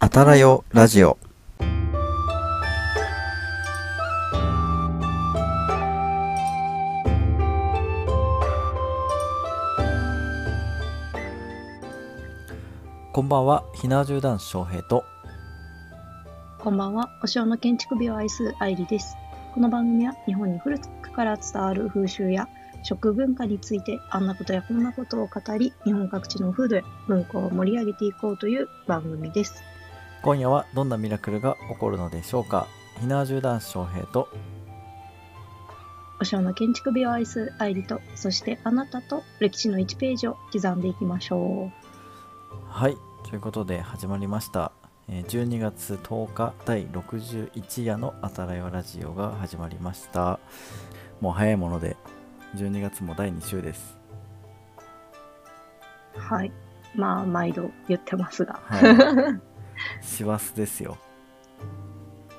あたらよラジオこんばんはひなじゅう男子翔平とこんばんは、お城の建築美を愛す愛理です。この番組は日本に古くから伝わる風習や食文化についてあんなことやこんなことを語り、日本各地の風土や文化を盛り上げていこうという番組です。今夜はどんなミラクルが起こるのでしょうか？ひなじゅう男子翔平とお城の建築美を愛す愛理と、そしてあなたと歴史の1ページを刻んでいきましょはいということで始まりましたえー12月10日第61夜のあたらよラジオが始まりましたもう早いもので12月も第2週ですう。はい。まあ、毎度言ってますが。はい師走ですよ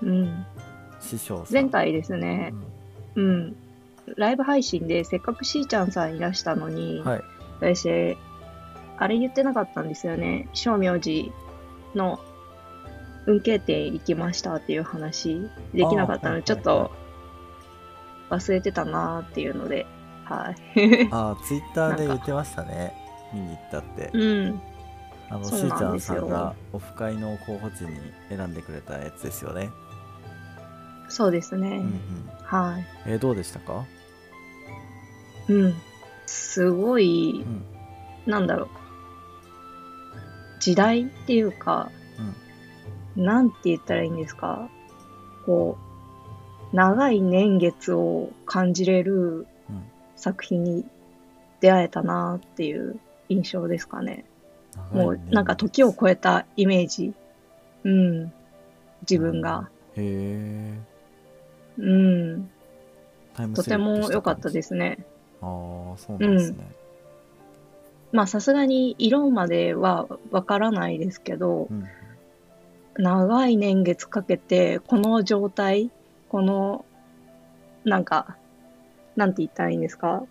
うん。師匠さん前回ですねう、んうん。ライブ配信でせっかくしーちゃんさんいらしたのに、はい私、あれ言ってなかったんですよね。正明寺の運慶店行きましたっていう話できなかったので、ちょっと忘れてたなーっていうので、はい。ああツイッターで言ってましたね見に行ったってうん。あのしーちゃんさんがオフ会の候補地に選んでくれたやつですよねそうですね。うんうんはい。えーどうでしたか？うん。すごい、うんなんだろう。時代っていうか、なんて言ったらいいんですか？こう、長い年月を感じれるうん作品に出会えたなっていう印象ですかね。もうなんか時を超えたイメージ。うん。自分が。へえうん。とても良かったすですね。ああそうなんですね、まあさすがに色まではわからないですけど、うん長い年月かけて、この状態、この、なんか、なんて言ったらいいんですか？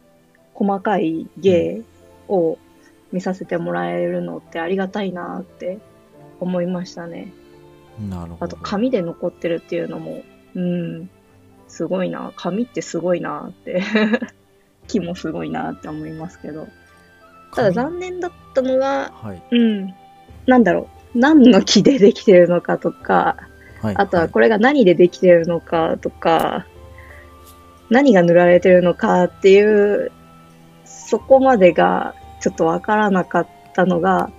細かい芸を見させてもらえるのってありがたいなって思いましたね。なるほどあと、紙で残ってるっていうのも、うん、すごいな。紙ってすごいなって。木もすごいなって思いますけど。ただ紙残念だったのが、はいうん、なんだろう。何の木でできてるのかとか、はいあとはこれが何でできてるのかとか、何が塗られてるのかっていう、そこまでがちょっとわからなかったのが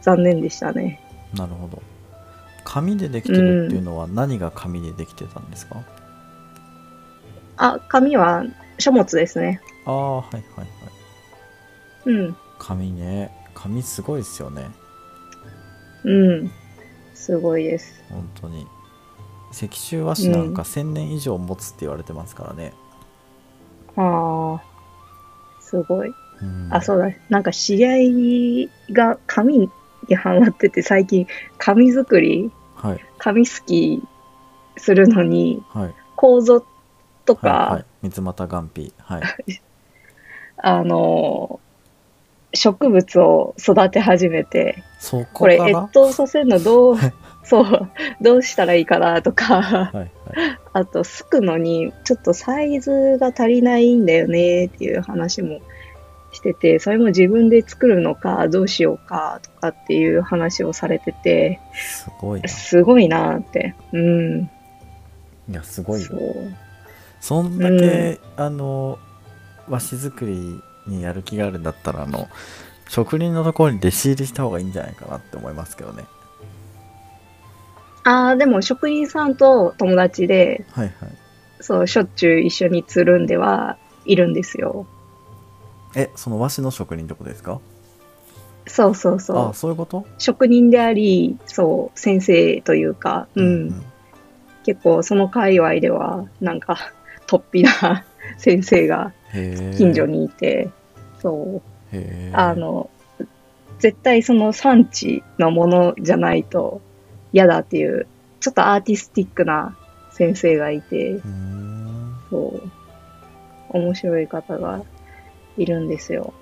残念でしたね。いなるほど紙でできてるっていうのは何が紙でできてたんですか、あ、紙は書物ですね。ああはいはいはいうん。紙ね紙すごいですよねうん。すごいです。本当に石州和紙なんか1000年以上持つって言われてますからね、ああ、すごい。うん。あ、そうだ。なんか知り合いが紙にハマってて最近紙作り、はい。紙すきするのにはい。構造とか、はいはい。三俣眼皮はい。あの、植物を育て始めて、そここれ越冬させるのどう、そう、どうしたらいいかなとか、はいはい。あと、すくのにちょっとサイズが足りないんだよねっていう話もしてて、それも自分で作るのかどうしようかとかっていう話をされてて、すごいなすごいなって。うん。いやすごいよそんだけ、あの和紙作りにやる気があるんだったらあの職人のところに弟子入りした方がいいんじゃないかなって思いますけどねああ、でも職人さんと友達で、はいはいそう、しょっちゅう一緒につるんではいるんですよ。えその和紙の職人ってことですか？そうそうそう。あ。そういうこと？職人であり、そう、先生というか、うん。結構その界隈では、なんか、突飛な 先生が近所にいて、そう、あの、絶対その産地のものじゃないと嫌だっていう、ちょっとアーティスティックな先生がいて、そう、面白い方がいるんですよ。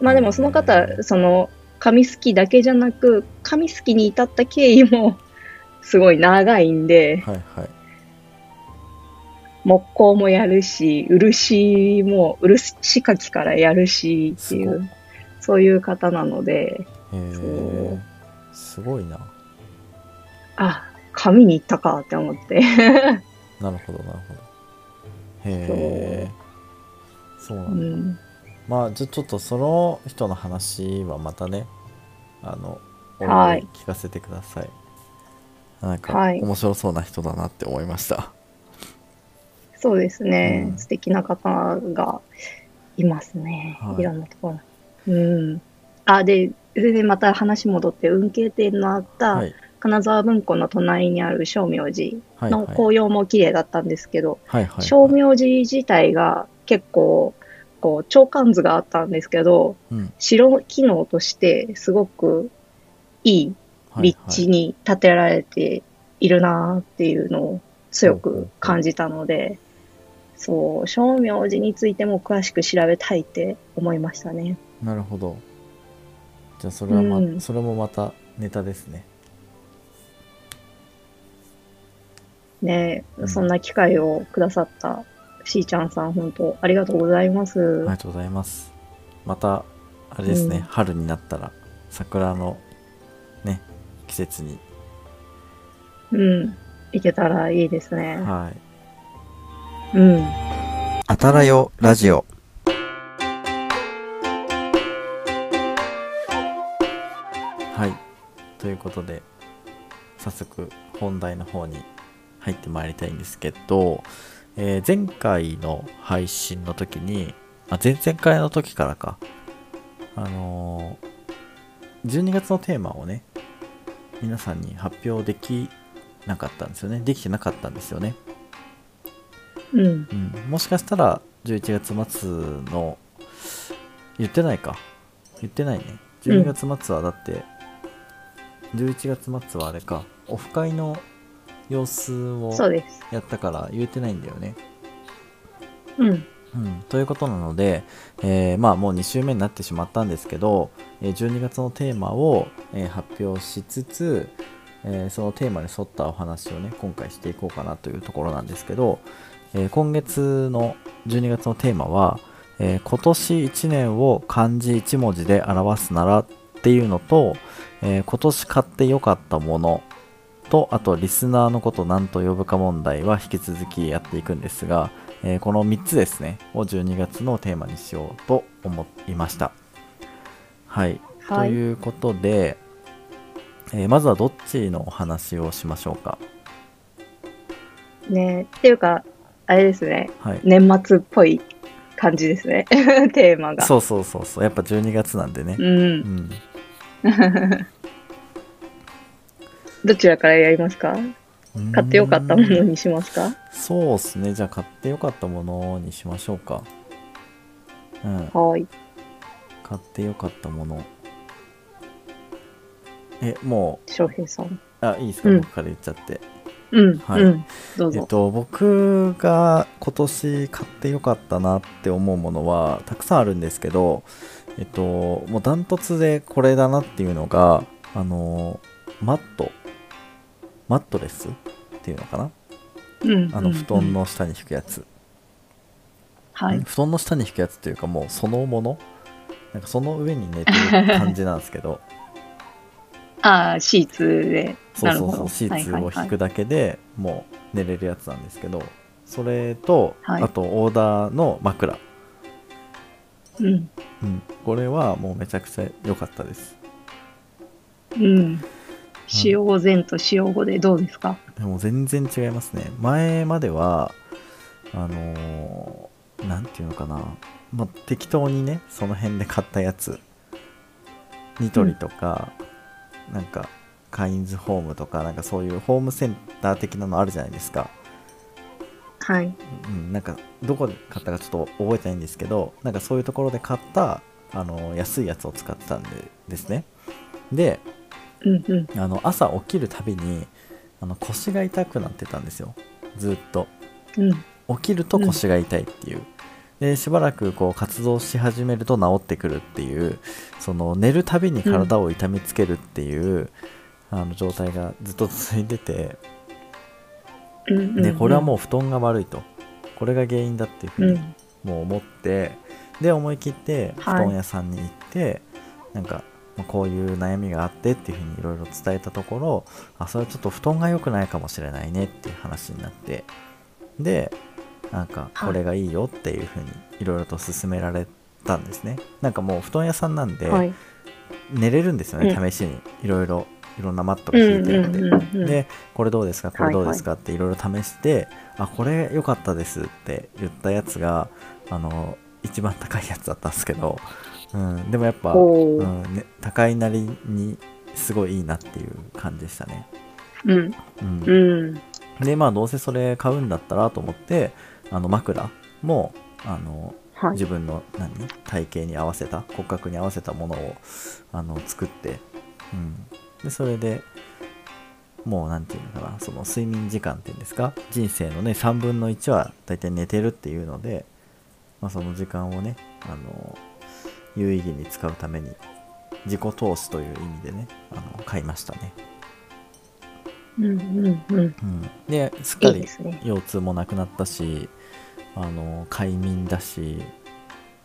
まあでもその方、その、紙すきだけじゃなく、紙すきに至った経緯も すごい長いんで、はいはい。木工もやるし、漆も、漆かきからやるしっていう、そういう方なので、へえすごいな。あ、紙に行ったかって思って。なるほどなるほど。へえそう。なだ、うんん。まあじゃあちょっとその人の話はまたねあのはい。い聞かせてください、なんかはい。面白そうな人だなって思いました。そうですね、うん。素敵な方がいますね。はい。い、ろんなところ。うん。あ、で、全然また話戻って、運慶店のあった、はい。金沢文庫の隣にある正明寺はいはい。の紅葉も綺麗だったんですけど、はいはい。正明寺自体が結構、こう、長官図があったんですけど、うん。城機能としてすごくいいはい立地に建てられているなっていうのを強く感じたので、そう、正明寺についても詳しく調べたいって思いましたね。なるほど。じゃあそれはま、うん。それもまたネタですね。ね、うんそんな機会をくださったしーちゃんさん、本当ありがとうございます。ありがとうございますまたあれですね、うん春になったら桜のね季節にうん。いけたらいいですね。はいうん。あたらよラジオはいということで早速本題の方に入ってまいりたいんですけど、えー前回の配信の時にあ前々回の時からか。あのー12月のテーマをね皆さんに発表できなかったんですよね。できてなかったんですよね。うん。うん、もしかしたら11月末の言ってないか。言ってないね。12月末はだって、11月末はあれか。オフ会の様子を。やったから言ってないんだよね、うん。うん、ということなので、えーまあもう2週目になってしまったんですけど、えー12月のテーマを、えー発表しつつ、えーそのテーマに沿ったお話をね今回していこうかなというところなんですけど、えー今月の12月のテーマは、えー今年1年を漢字1文字で表すならっていうのと、えー今年買ってよかったものとあとリスナーのこと何と呼ぶか問題は引き続きやっていくんですが、えーこの3つですねを12月のテーマにしようと思いましたはい、はい。ということで、えーまずはどっちのお話をしましょうか？ねっていうか、あれですね。はい年末っぽい感じですね。テーマが。そうそうそうそうやっぱ12月なんでねう。うんん どちらからやりますか？買ってよかったものにしますか？そうですね。じゃあ買ってよかったものにしましょうか。うん。はい。買ってよかったもの。えも翔平さん。うあいいですか、うん。僕から言っちゃって。うん。はい。うん。どうぞ。えっと僕が今年買ってよかったなって思うものはたくさんあるんですけどえっともうダントツでこれだなっていうのがあのマットマットレスっていうのかな？うん。あのうん布団。の下に敷くやつ、はい。布団の下に敷くやつっていうかもうそのもの？なんかその上に寝てる感じなんですけど ああ、シーツで。そうそうそうシーツを引くだけでもう寝れるやつなんですけどそれと、はいあとオーダーの枕、うん。うん、これはもうめちゃくちゃ良かったですうん。使用前と使用後でどうですか？でも全然違いますね。前まではあのーなんていうのかな、まあ、適当にねその辺で買ったやつ。ニトリとか、なんかカインズホームとかなんかそういうホームセンター的なのあるじゃないですか。はい。うん、なんかどこで買ったかちょっと覚えてないんですけどなんかそういうところで買ったあの安いやつを使ってたんでですね。でうんうん。あの朝起きるたびにあの腰が痛くなってたんですよ。ずっと。うん。起きると腰が痛いっていう、でしばらくこう活動し始めると治ってくるっていうその寝るたびに体を痛めつけるっていう、あの状態がずっと続いてて。うんうんうん。でこれはもう布団が悪いと。これが原因だっていうふううにもう思って。で思い切って布はい団屋さんに行って、なんかまあこういう悩みがあってっていうふうにいろいろ伝えたところあそれはちょっと布団が良くないかもしれないねっていう話になってでなんかはい。これがいいよっていうふうにいろいろと勧められたんですね。なんかもう布団屋さんなんで、はい。寝れるんですよね、う試しに。いろいろいろんなマットが引いてあって、うんうんうんうんでこれどうですか？これどうですか？っていろいろ試して、あこれ良かったですって言ったやつがあの一番高いやつだったんですけど、うん、でもやっぱ、う。んね、高いなりにすごいいいなっていう感じでしたね、うん。うん。うん。でまあどうせそれ買うんだったらと思ってあの枕もあのはい。自分の何体型に合わせた骨格に合わせたものをあの作って、うん、でそれでもう何て言うのかなその睡眠時間っていうんですか人生のね3分の1は大体寝てるっていうので、まあ、その時間をねあの有意義に使うために自己投資という意味でねあの買いましたね、うんうんうん。うん、ですっかり腰痛もなくなったしあの快眠だし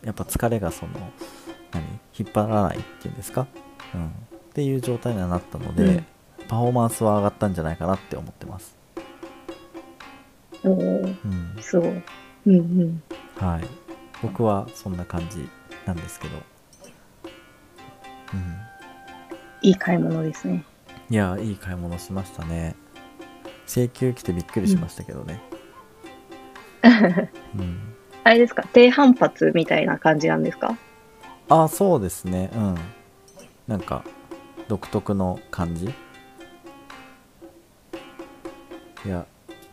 やっぱ疲れがその何？引っ張らないっていうんですか、うん、っていう状態にはなったので、うん。パフォーマンスは上がったんじゃないかなって思ってます、おー。うん。すごい。うんうん。はい、僕はそんな感じなんですけど、うん、いい買い物ですね。いやいい買い物しましたね。請求来てびっくりしましたけどね、うん、あれですか？低反発みたいな感じなんですか？あそうですね。うん。なんか独特の感じ。いや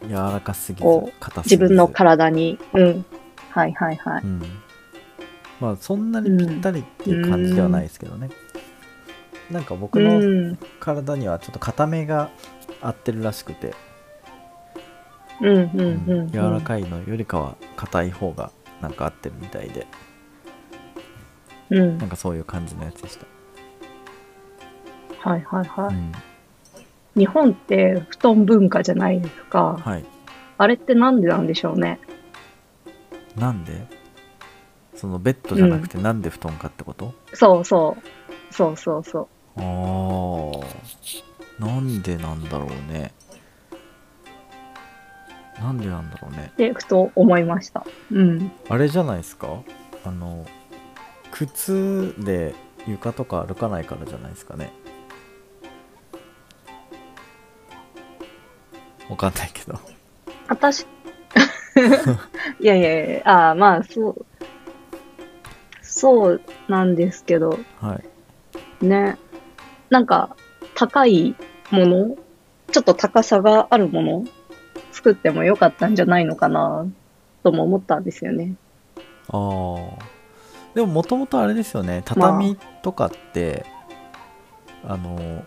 柔らかすぎず硬すぎず。自分の体に。うん。はいはいはい。うんまあそんなにぴったりっていう感じではないですけどね、なんか僕うのん。体にはちょっと硬めが合ってるらしくて、うんうんうん。うん。柔らかいのよりかは硬い方がなんか合ってるみたいで。うん。なんかそういう感じのやつでした、はいはいはい、うん、日本って布団文化じゃないですか。はい。あれってなんでなんでしょうね。なんで？そのベッドじゃなくてなんで布団かってこと、そうそう。そうそうそう。あー。なんでなんだろうね。なんでなんだろうね。で、ふと思いました。うん。あれじゃないですか？あの靴で床とか歩かないからじゃないですかね。わかんないけど。私、いやいやいや、ああ、まあ、そう、そうなんですけど、はい。ね。なんか、高いもの？ちょっと高さがあるもの？作ってもよかったんじゃないのかな、とも思ったんですよね。ああでももともとあれですよね。畳とかって、あ、の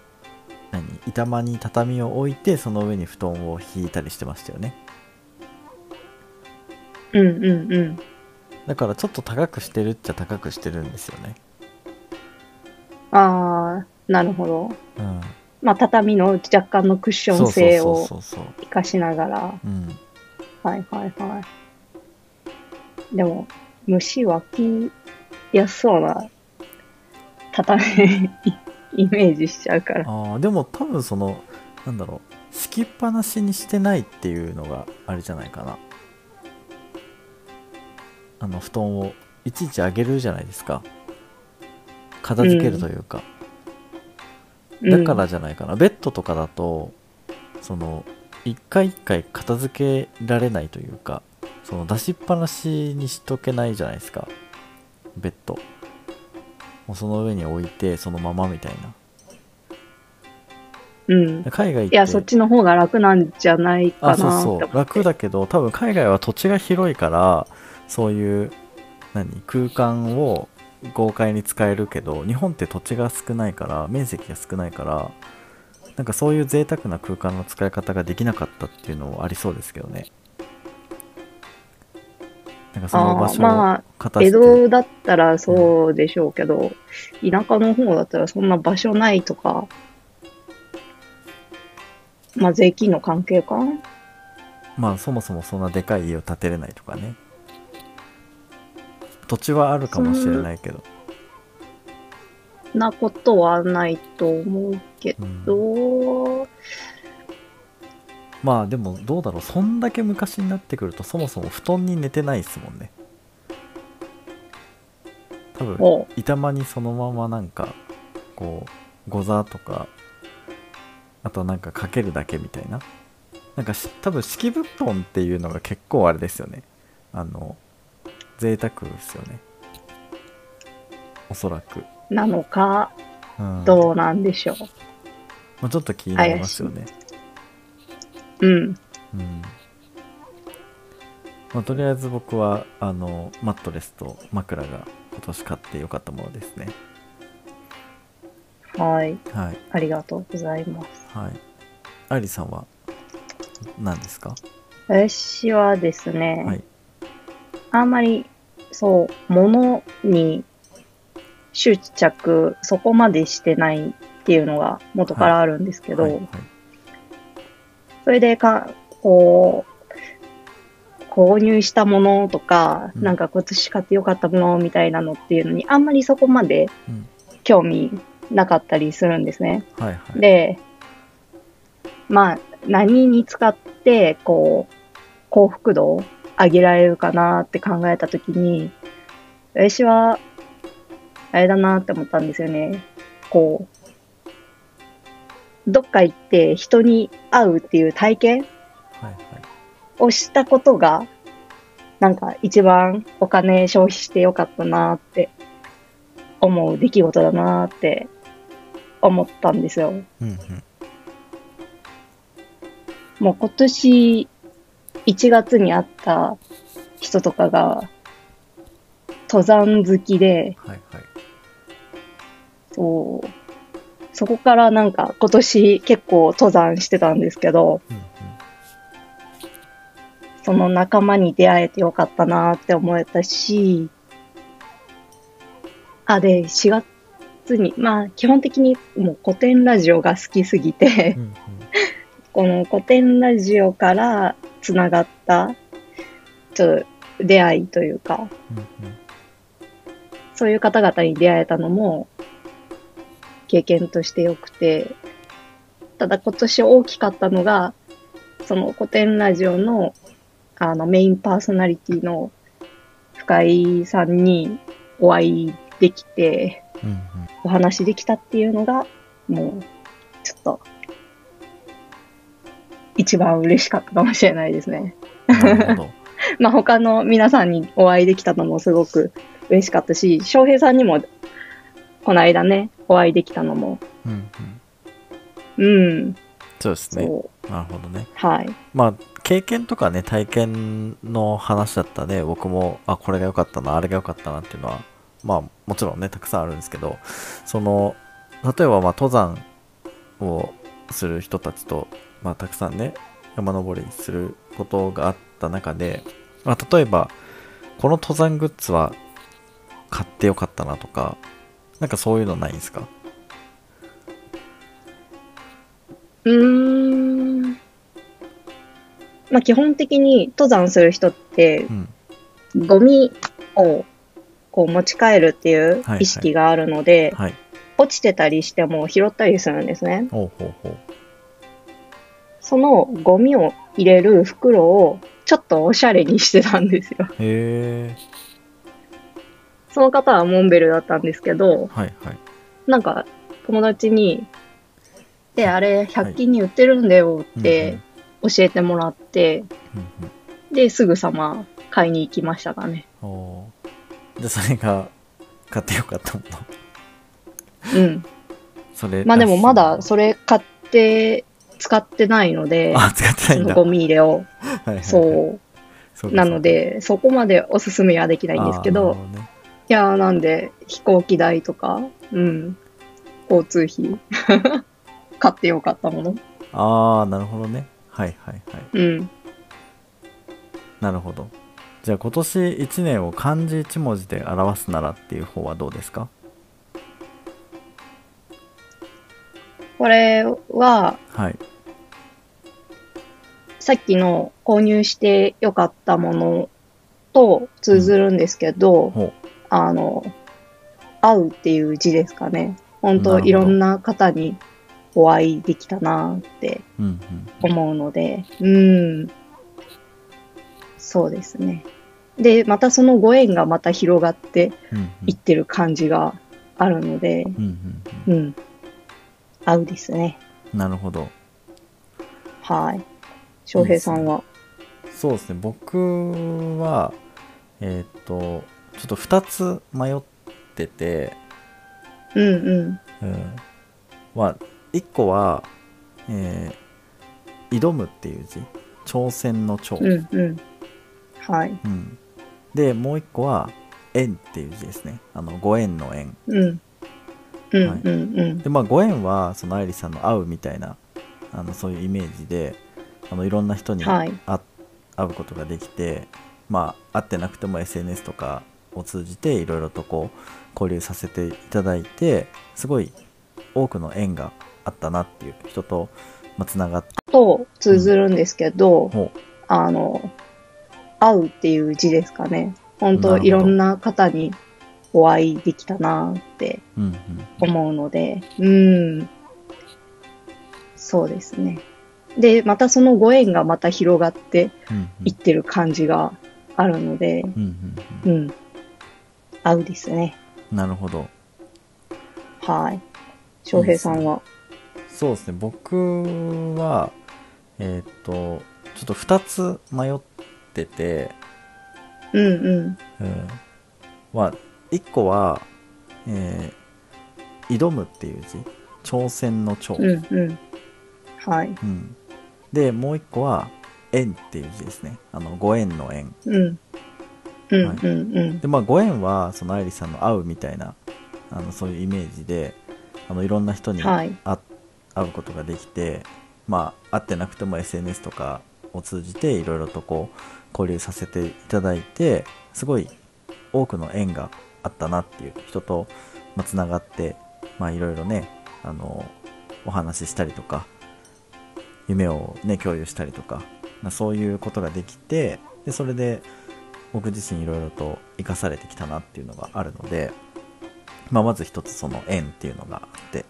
何？板間に畳を置いてその上に布団を引いたりしてましたよね。うんうんうん。だからちょっと高くしてるっちゃ高くしてるんですよねああ、なるほど。うんまあ、畳の若干のクッション性をそうそうそうそう活かしながら。うんはいはいはい。でも、虫湧きやすそうな畳 イメージしちゃうから。ああでも多分そのなんだろう敷きっぱなしにしてないっていうのがあれじゃないかなあの布団をいちいち上げるじゃないですか。片付けるというか、だからじゃないかな、ベッドとかだとその一回一回片付けられないというかその出しっぱなしにしとけないじゃないですか。ベッド。もうその上に置いてそのままみたいな。うん。うん。海外っていや、そっちの方が楽なんじゃないかなあ。そうそう。楽だけど多分海外は土地が広いからそういう何空間を豪快に使えるけど日本って土地が少ないから面積が少ないからなんかそういう贅沢な空間の使い方ができなかったっていうのはありそうですけどね。なんかその場あ所まあ、江戸だったらそうでしょうけど、田舎の方だったらそんな場所ないとか、まあ税金の関係かまあそもそもそんなでかい家を建てれないとかね土地はあるかもしれないけど、なことはないと思うけうんど、まあでもどうだろう。そんだけ昔になってくるとそもそも布団に寝てないですもんね。多分お。板間にそのままなんかこうゴザとかあとなんかかけるだけみたいな。なんかし多分敷布団っていうのが結構あれですよね。あの贅沢ですよね。おそらく、なのか、うん。どうなんでしょまあ、ちょっと気になりますよね。う。うん。うん。まあ、とりあえず僕はあのマットレスと枕が今年買ってよかったものですね。はい。はい。ありがとうございます。はい。愛理さんは何ですか？私はですね、はいあんまり、そう、物に執着、そこまでしてないっていうのが元からあるんですけど、はいはい。それでか、こう、購入したものとか、うん。なんか今年買ってよかったものみたいなのっていうのに、あんまりそこまでうん。興味なかったりするんですね。はいはい。で、まあ、何に使って、こう、幸福度を上げられるかなって考えたときに、私は、あれだなって思ったんですよね。こう、どっか行って人に会うっていう体験をしたことが、なんか一番お金消費してよかったなって思う出来事だなって思ったんですよ。うんうんもう今年1月に会った人とかが登山好きで、はいはい。そう、そこからなんか今年結構登山してたんですけど、うんうん。その仲間に出会えてよかったなって思えたし、あ、で、4月に、まあ基本的にもう古典ラジオが好きすぎてう、んうん。この古典ラジオからつながった、ちょっと出会いというか、うんうんそういう方々に出会えたのも経験としてよくて、ただ今年大きかったのが、その古典ラジオのあのメインパーソナリティの深井さんにお会いできて、うんうん。お話できたっていうのが、もう、ちょっと、一番嬉しかったかもしれないですね。なるほど。まあ他の皆さんにお会いできたのもすごく嬉しかったし、翔平さんにもこの間ね、お会いできたのも、うんうん。うん、そうですね。なるほどね。はい。まあ経験とかね体験の話だったらね。僕もあこれが良かったなあれが良かったなっていうのはまあもちろんねたくさんあるんですけどその例えばまあ登山をする人たちと、まあ、たくさんね山登りすることがあった中で、まあ、例えばこの登山グッズは買ってよかったなとかなんかそういうのないんですか？うーん。まあ基本的に登山する人ってう、ん。ゴミをこう持ち帰るっていうはい。意識があるので、はい落ちてたりしても拾ったりするんですね。ほうほうほう。そのゴミを入れる袋をちょっとおしゃれにしてたんですよ。へえ。その方はモンベルだったんですけど、はいはい。なんか友達に、で、あれ100均に売ってるんだよって教えてもらって、うんうん。で、すぐさま買いに行きましたかね。でそれが買ってよかったものうん。それまあでもまだれそれ買って使ってないので、あ使ってないんだ。ゴミ入れを。はいはいはい。そう。なので、そこまでおすすめはできないんですけど、あーなるほね。いやーなんで飛行機代とか、うん、交通費、買ってよかったもの。ああなるほどね。はいはいはい。うん。なるほど。じゃあ今年1年を漢字1文字で表すならっていう方はどうですか？これは、はいさっきの購入してよかったものと通ずるんですけど、ほあの、会うっていう字ですかね。本当いろんな方にお会いできたなってう。うん思うので、うん。そうですね。で、またそのご縁がまた広がってうん。うんいってる感じがあるので、うんうんうん。合うですね。うん。なるほど。はい。翔平さんは？そうですね。僕は、えーっと、ちょっと2つ迷ってて、うんうん。うん。まあ、1個は、えー挑むっていう字。挑戦の挑。うんうん。はい。うんで、もう1個は、縁っていう字ですね。あの、ご縁の縁。うん。うんはい。うんうん。でまあご縁はその愛理さんの会うみたいなあのそういうイメージであのいろんな人にはい。会,、会うことができてまあ会ってなくても SNS とかを通じていろいろとこう交流させていただいてすごい多くの縁があったなっていう人とつながって。と通ずるんですけど、ほあの、会うっていう字ですかね。本なるほど。当いろんな方にお会いできたなってう、うんうん、思うので、うん。そうですね。で、またそのご縁がまた広がってうんいってる感じがあるので、うんうんうんうん。合うですね。なるほどはい。翔平さんは？そうですね僕はえーっとちょっと2つ迷っててうんうん。うんまあ1個は、えー挑むっていう字挑戦の挑、うんうん。はい。うんでもう1個は縁っていう字ですねあのご縁の縁うん。うんはいうんうん。でまあご縁はその愛理さんの会うみたいなあのそういうイメージであのいろんな人にはい。会会うことができてまあ会ってなくても SNS とかを通じていろいろとこう交流させていただいてすごい多くの縁があったなっていう人とつながってまあいろいろねあのお話ししたりとか夢をね共有したりとか、まあ、そういうことができてでそれで僕自身いろいろと生かされてきたなっていうのがあるので、まあ、まず一つその縁っていうのがあって。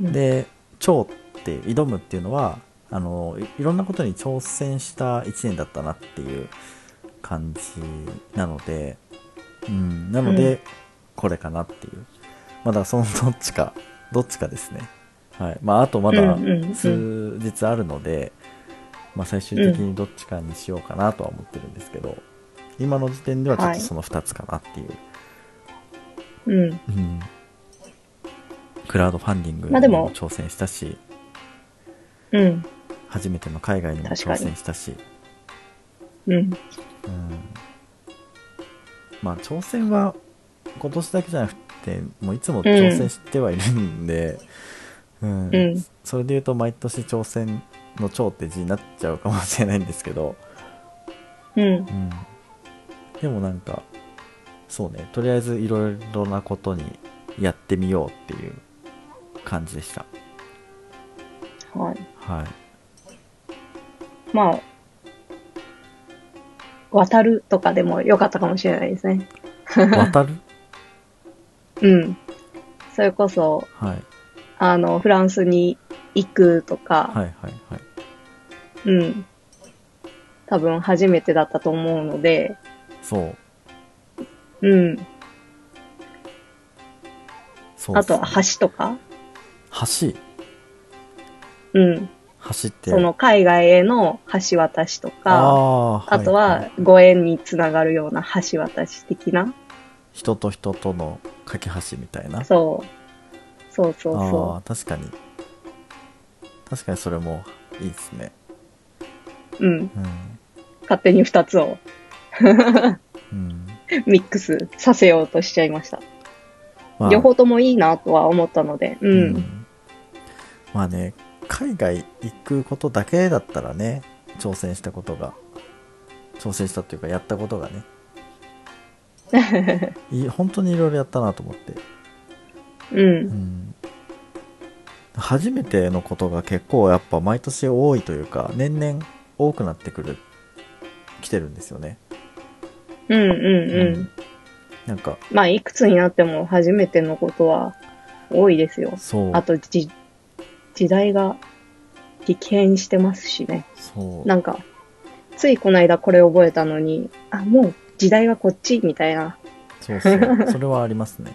うん、で超って挑むっていうのはあのいいろんなことに挑戦した1年だったなっていう感じなので、うん、なので、うんこれかなっていう。まだそのどっちかどっちかですね。はい。まああとまだ数日あるので、まあ、最終的にどっちかにしようかなとは思ってるんですけど、今の時点ではちょっはい。とその2つかなっていう、うん。うん。クラウドファンディングにも挑戦したし、うん。初めての海外にも挑戦したし、うん。うん、まあ挑戦は今年だけじゃなくてもういつも挑戦してはいるんで、うん。うん。それで言うと毎年挑戦の超って字になっちゃうかもしれないんですけど、うん。うん、でもなんかそうねとりあえずいろいろなことにやってみようっていう感じでした。はい。はい。まあ、渡るとかでもよかったかもしれないですね。渡る？うん。それこそ、はいあの、フランスに行くとか、はいはいはいうん。多分初めてだったと思うので、そううん。そうあとは橋とか、橋？うん。橋って。その海外への橋渡しとか、あとい。はい。ご縁につながるような橋渡し的な、人と人との架け橋みたいな。そう。そうそうあそあ確かに。確かにそれもいいですね。う。うん。うん、勝手に二つを。うん。ミックスさせようとしちゃいました。まあ。両方ともいいなとは思ったので、う。うんん。まあね海外行くことだけだったらね挑戦したことが挑戦したっていうかやったことがね。い本当にいろいろやったなと思って、う。うん。ん、初めてのことが結構やっぱ毎年多いというか年々多くなってくる来てるんですよね。うんうん。うん。なんか。まあ、いくつになっても初めてのことは多いですよ。そう。あと、じ、時代が激変してますしね。そうなんか、ついこの間これ覚えたのに、あ、もう時代はこっちみたいな。そうそう それはありますね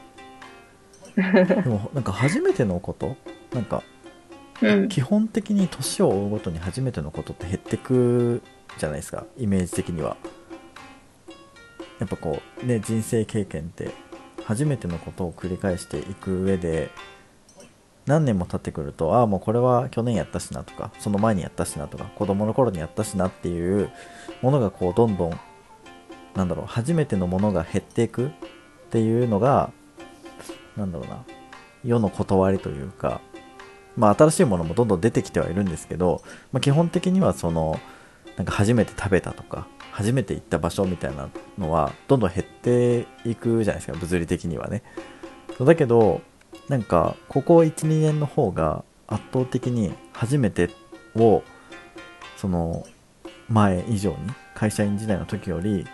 でもなんか初めてのこと？なんかうん。基本的に年を追うごとに初めてのことって減ってくじゃないですかイメージ的にはやっぱこうね人生経験って初めてのことを繰り返していく上で何年も経ってくるとああもうこれは去年やったしなとかその前にやったしなとか子供の頃にやったしなっていうものがこうどんどんなんだろう初めてのものが減っていくっていうのがなんだろうな世の断りというかまあ、新しいものもどんどん出てきてはいるんですけど、まあ、基本的にはそのなんか初めて食べたとか初めて行った場所みたいなのはどんどん減っていくじゃないですか物理的にはね。だけどなんかここ12年の方が圧倒的に初めてをその前以上に会社員時代の時より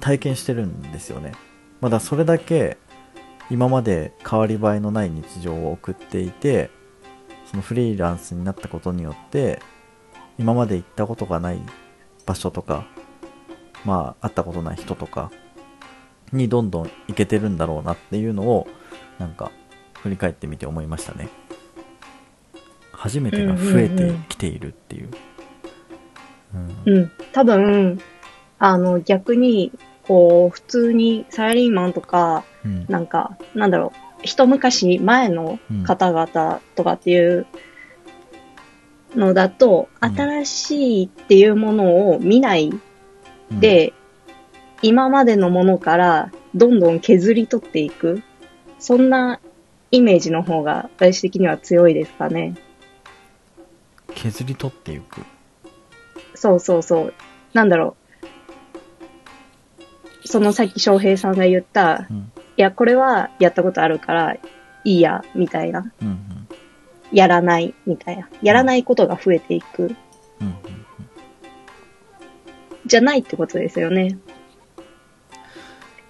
体験してるんですよね。まだそれだけ今まで変わり映えのない日常を送っていてそのフリーランスになったことによって今まで行ったことがない場所とかまあ会ったことない人とかにどんどん行けてるんだろうなっていうのをなんか振り返ってみて思いましたね。初めてが増えてきているっていう,、うん。うん。多分、あの、逆に、こう、普通にサラリーマンとか、うん。なんか、なんだろう、一昔前の方々とかっていうのだと、うん。新しいっていうものを見ないうん。で、今までのものからどんどん削り取っていく。そんなイメージの方が私的には強いですかね。削り取っていくそうそうそう。なんだろう。そのさっき翔平さんが言った、うんいや、これはやったことあるからいいや、みたいな。うんうんやらない、みたいな。やらないことが増えていく。うんうんじゃないってことですよね。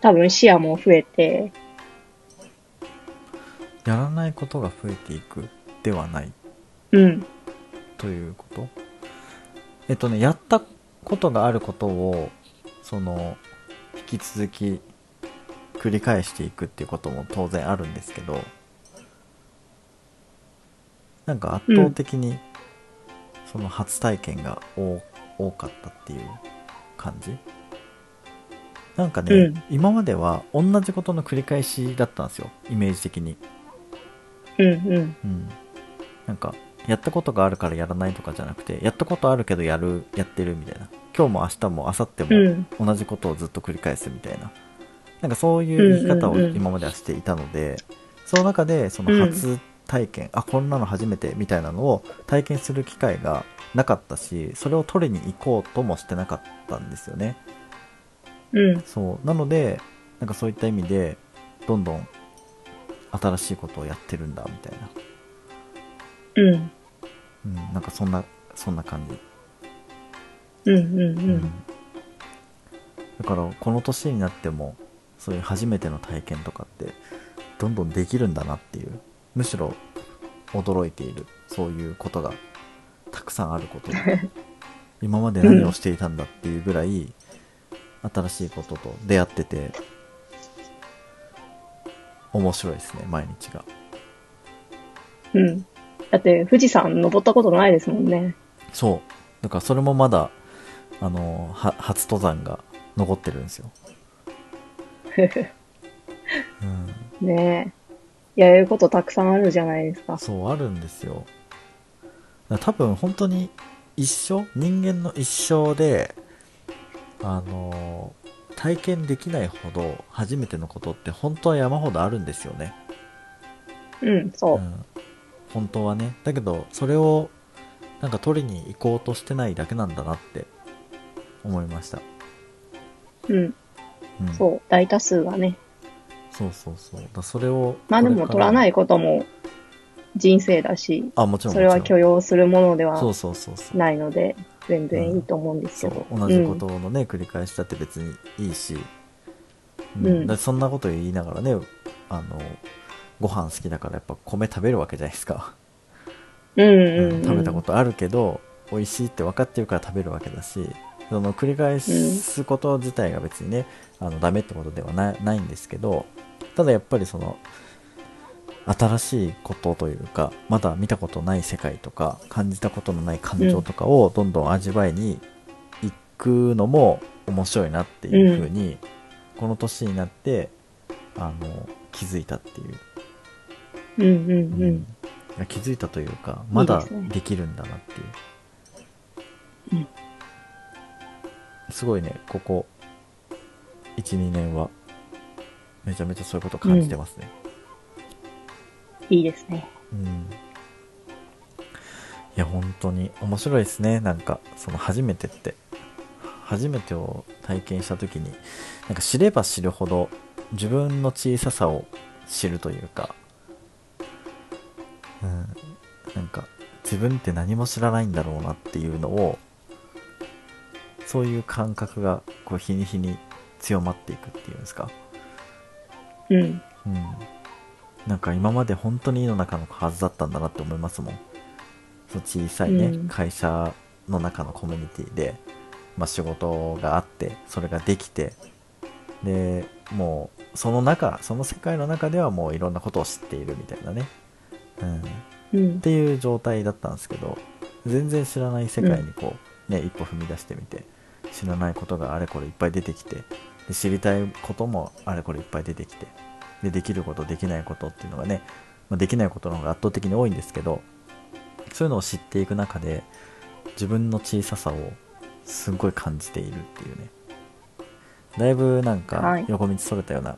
多分視野も増えて、やらないことが増えていくではない。うん。ということ？えっとねやったことがあることをその引き続き繰り返していくっていうことも当然あるんですけどなんか圧倒的にその初体験が多多かったっていう感じ？なんかね、うん。今までは同じことの繰り返しだったんですよイメージ的にうんうん。うん、なんかやったことがあるからやらないとかじゃなくてやったことあるけどやるやってるみたいな。今日も明日も明後日うん。も同じことをずっと繰り返すみたいな。なんかそういう言い方をうんうんうん。今まではしていたので、その中でその初体験、あこんなの初めてみたいなのを体験する機会がなかったしそれを取りに行こうともしてなかったんですよね。うん。そう。なのでなんかそういった意味でどんどん新しいことをやってるんだみたいな。うん。うん、なんかそんなそんな感じ、うんうんう。うん。だからこの年になってもそういう初めての体験とかってどんどんできるんだなっていう。むしろ驚いている。そういうことがたくさんあること。で 今まで何をしていたんだっていうぐらい新しいことと出会ってて面白いですね毎日がうん。だって富士山登ったことないですもんね。そうだからそれもまだあのは初登山が残ってるんですよ、うん、ねえ。やれることたくさんあるじゃないですか。そうあるんですよ多分本当に一生人間の一生であの体験できないほど初めてのことって本当は山ほどあるんですよね。うん、そう。う。ん、本当はね。だけどそれをなんか取りに行こうとしてないだけなんだなって思いました、うん、うん、そう。大多数がね。そうそうそう。だそれをまあでも取らないいことも人生だし、あもちろん。それは許容するものではそうそうそうそう。ないので、全然いいと思うんですそけど。う同じことのね、繰り返しだって別にいいし、うん。うん。そんなこと言いながらねあのご飯好きだからやっぱ米食べるわけじゃないですか、うん。食べたことあるけど美味しいって分かってるから食べるわけだしその繰り返すこと自体が別にね、あのダメってことではないないんですけどただやっぱりその新しいことというかまだ見たことない世界とか感じたことのない感情とかをどんどん味わいに行くのも面白いなっていうふうに、この年になってあの気づいたっていう、うんうんうん。いや気づいたというかまだできるんだなっていう。うん。すごいねここ12年はめちゃめちゃそういうこと感じてますね、いいですね。うん。いや本当に面白いですね。なんかその初めてって。初めてを体験した時になんか知れば知るほど自分の小ささを知るというかうん。なんか自分って何も知らないんだろうなっていうのをそういう感覚がこう日に日に強まっていくっていうんですか。うん。うん、なんか今まで本当に井の中のはずだったんだなって思いますもん。そう小さいね、うん。会社の中のコミュニティで、まあ、仕事があってそれができてでもうその中その世界の中ではもういろんなことを知っているみたいなね、うん、うん。っ。ていう状態だったんですけど全然知らない世界にこう、ね一歩踏み出してみて知らないことがあれこれいっぱい出てきてで知りたいこともあれこれいっぱい出てきてでできることできないことっていうのがね、まあ、できないことの方が圧倒的に多いんですけどそういうのを知っていく中で自分の小ささをすごい感じているっていうねだいぶなんかはい横道それたような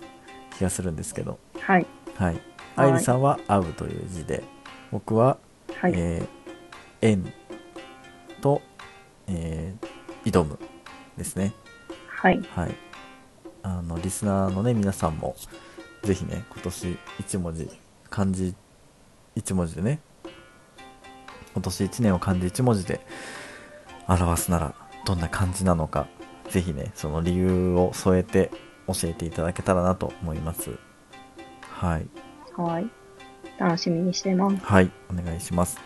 気がするんですけどはい。はい、はい愛理さんは「会う」という字で僕ははい。えー縁と、えー挑むですね。はい。はい。あの、リスナーのね、皆さんも、ぜひね、今年一文字、漢字一文字でね、今年一年を漢字一文字で表すなら、どんな漢字なのか、ぜひね、その理由を添えて教えていただけたらなと思います。はい。はい。楽しみにしてます。はい、お願いします。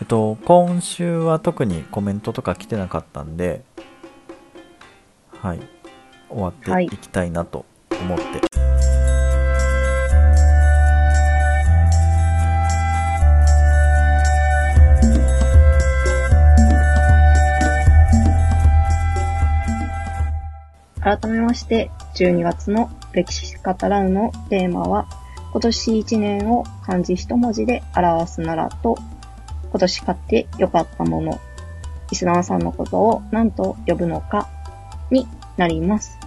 えっと、今週は特にコメントとか来てなかったんで、はい、終わっていきたいなと思って。改めまして、12月の歴史語らうのテーマは、今年1年を漢字一文字で表すならと、今年買って良かったもの、リスナーさんのことを何と呼ぶのかになります。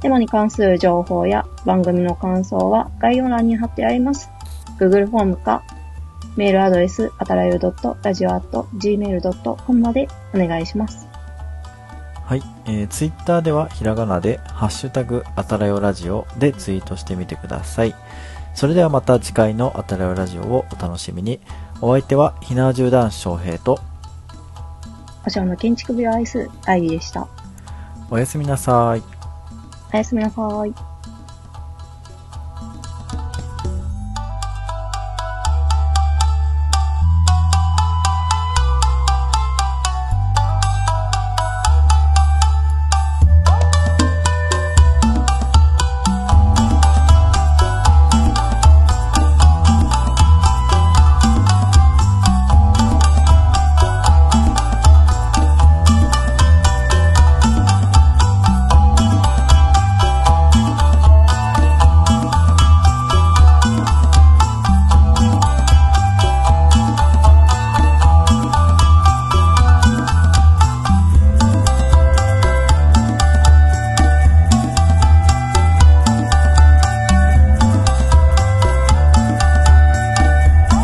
テーマに関する情報や番組の感想は概要欄に貼ってあります。Google フォームかメールアドレス、あたらゆ .radio.gmail.com までお願いします。はい、えー、ツイッターではひらがなで、ハッシュタグ、あたらよラジオでツイートしてみてください。それではまた次回のあたらよラジオをお楽しみに。お相手は、ひなわじゅう男子翔平と、保証の建築美を愛す愛理でした。おやすみなさい。おやすみなさい。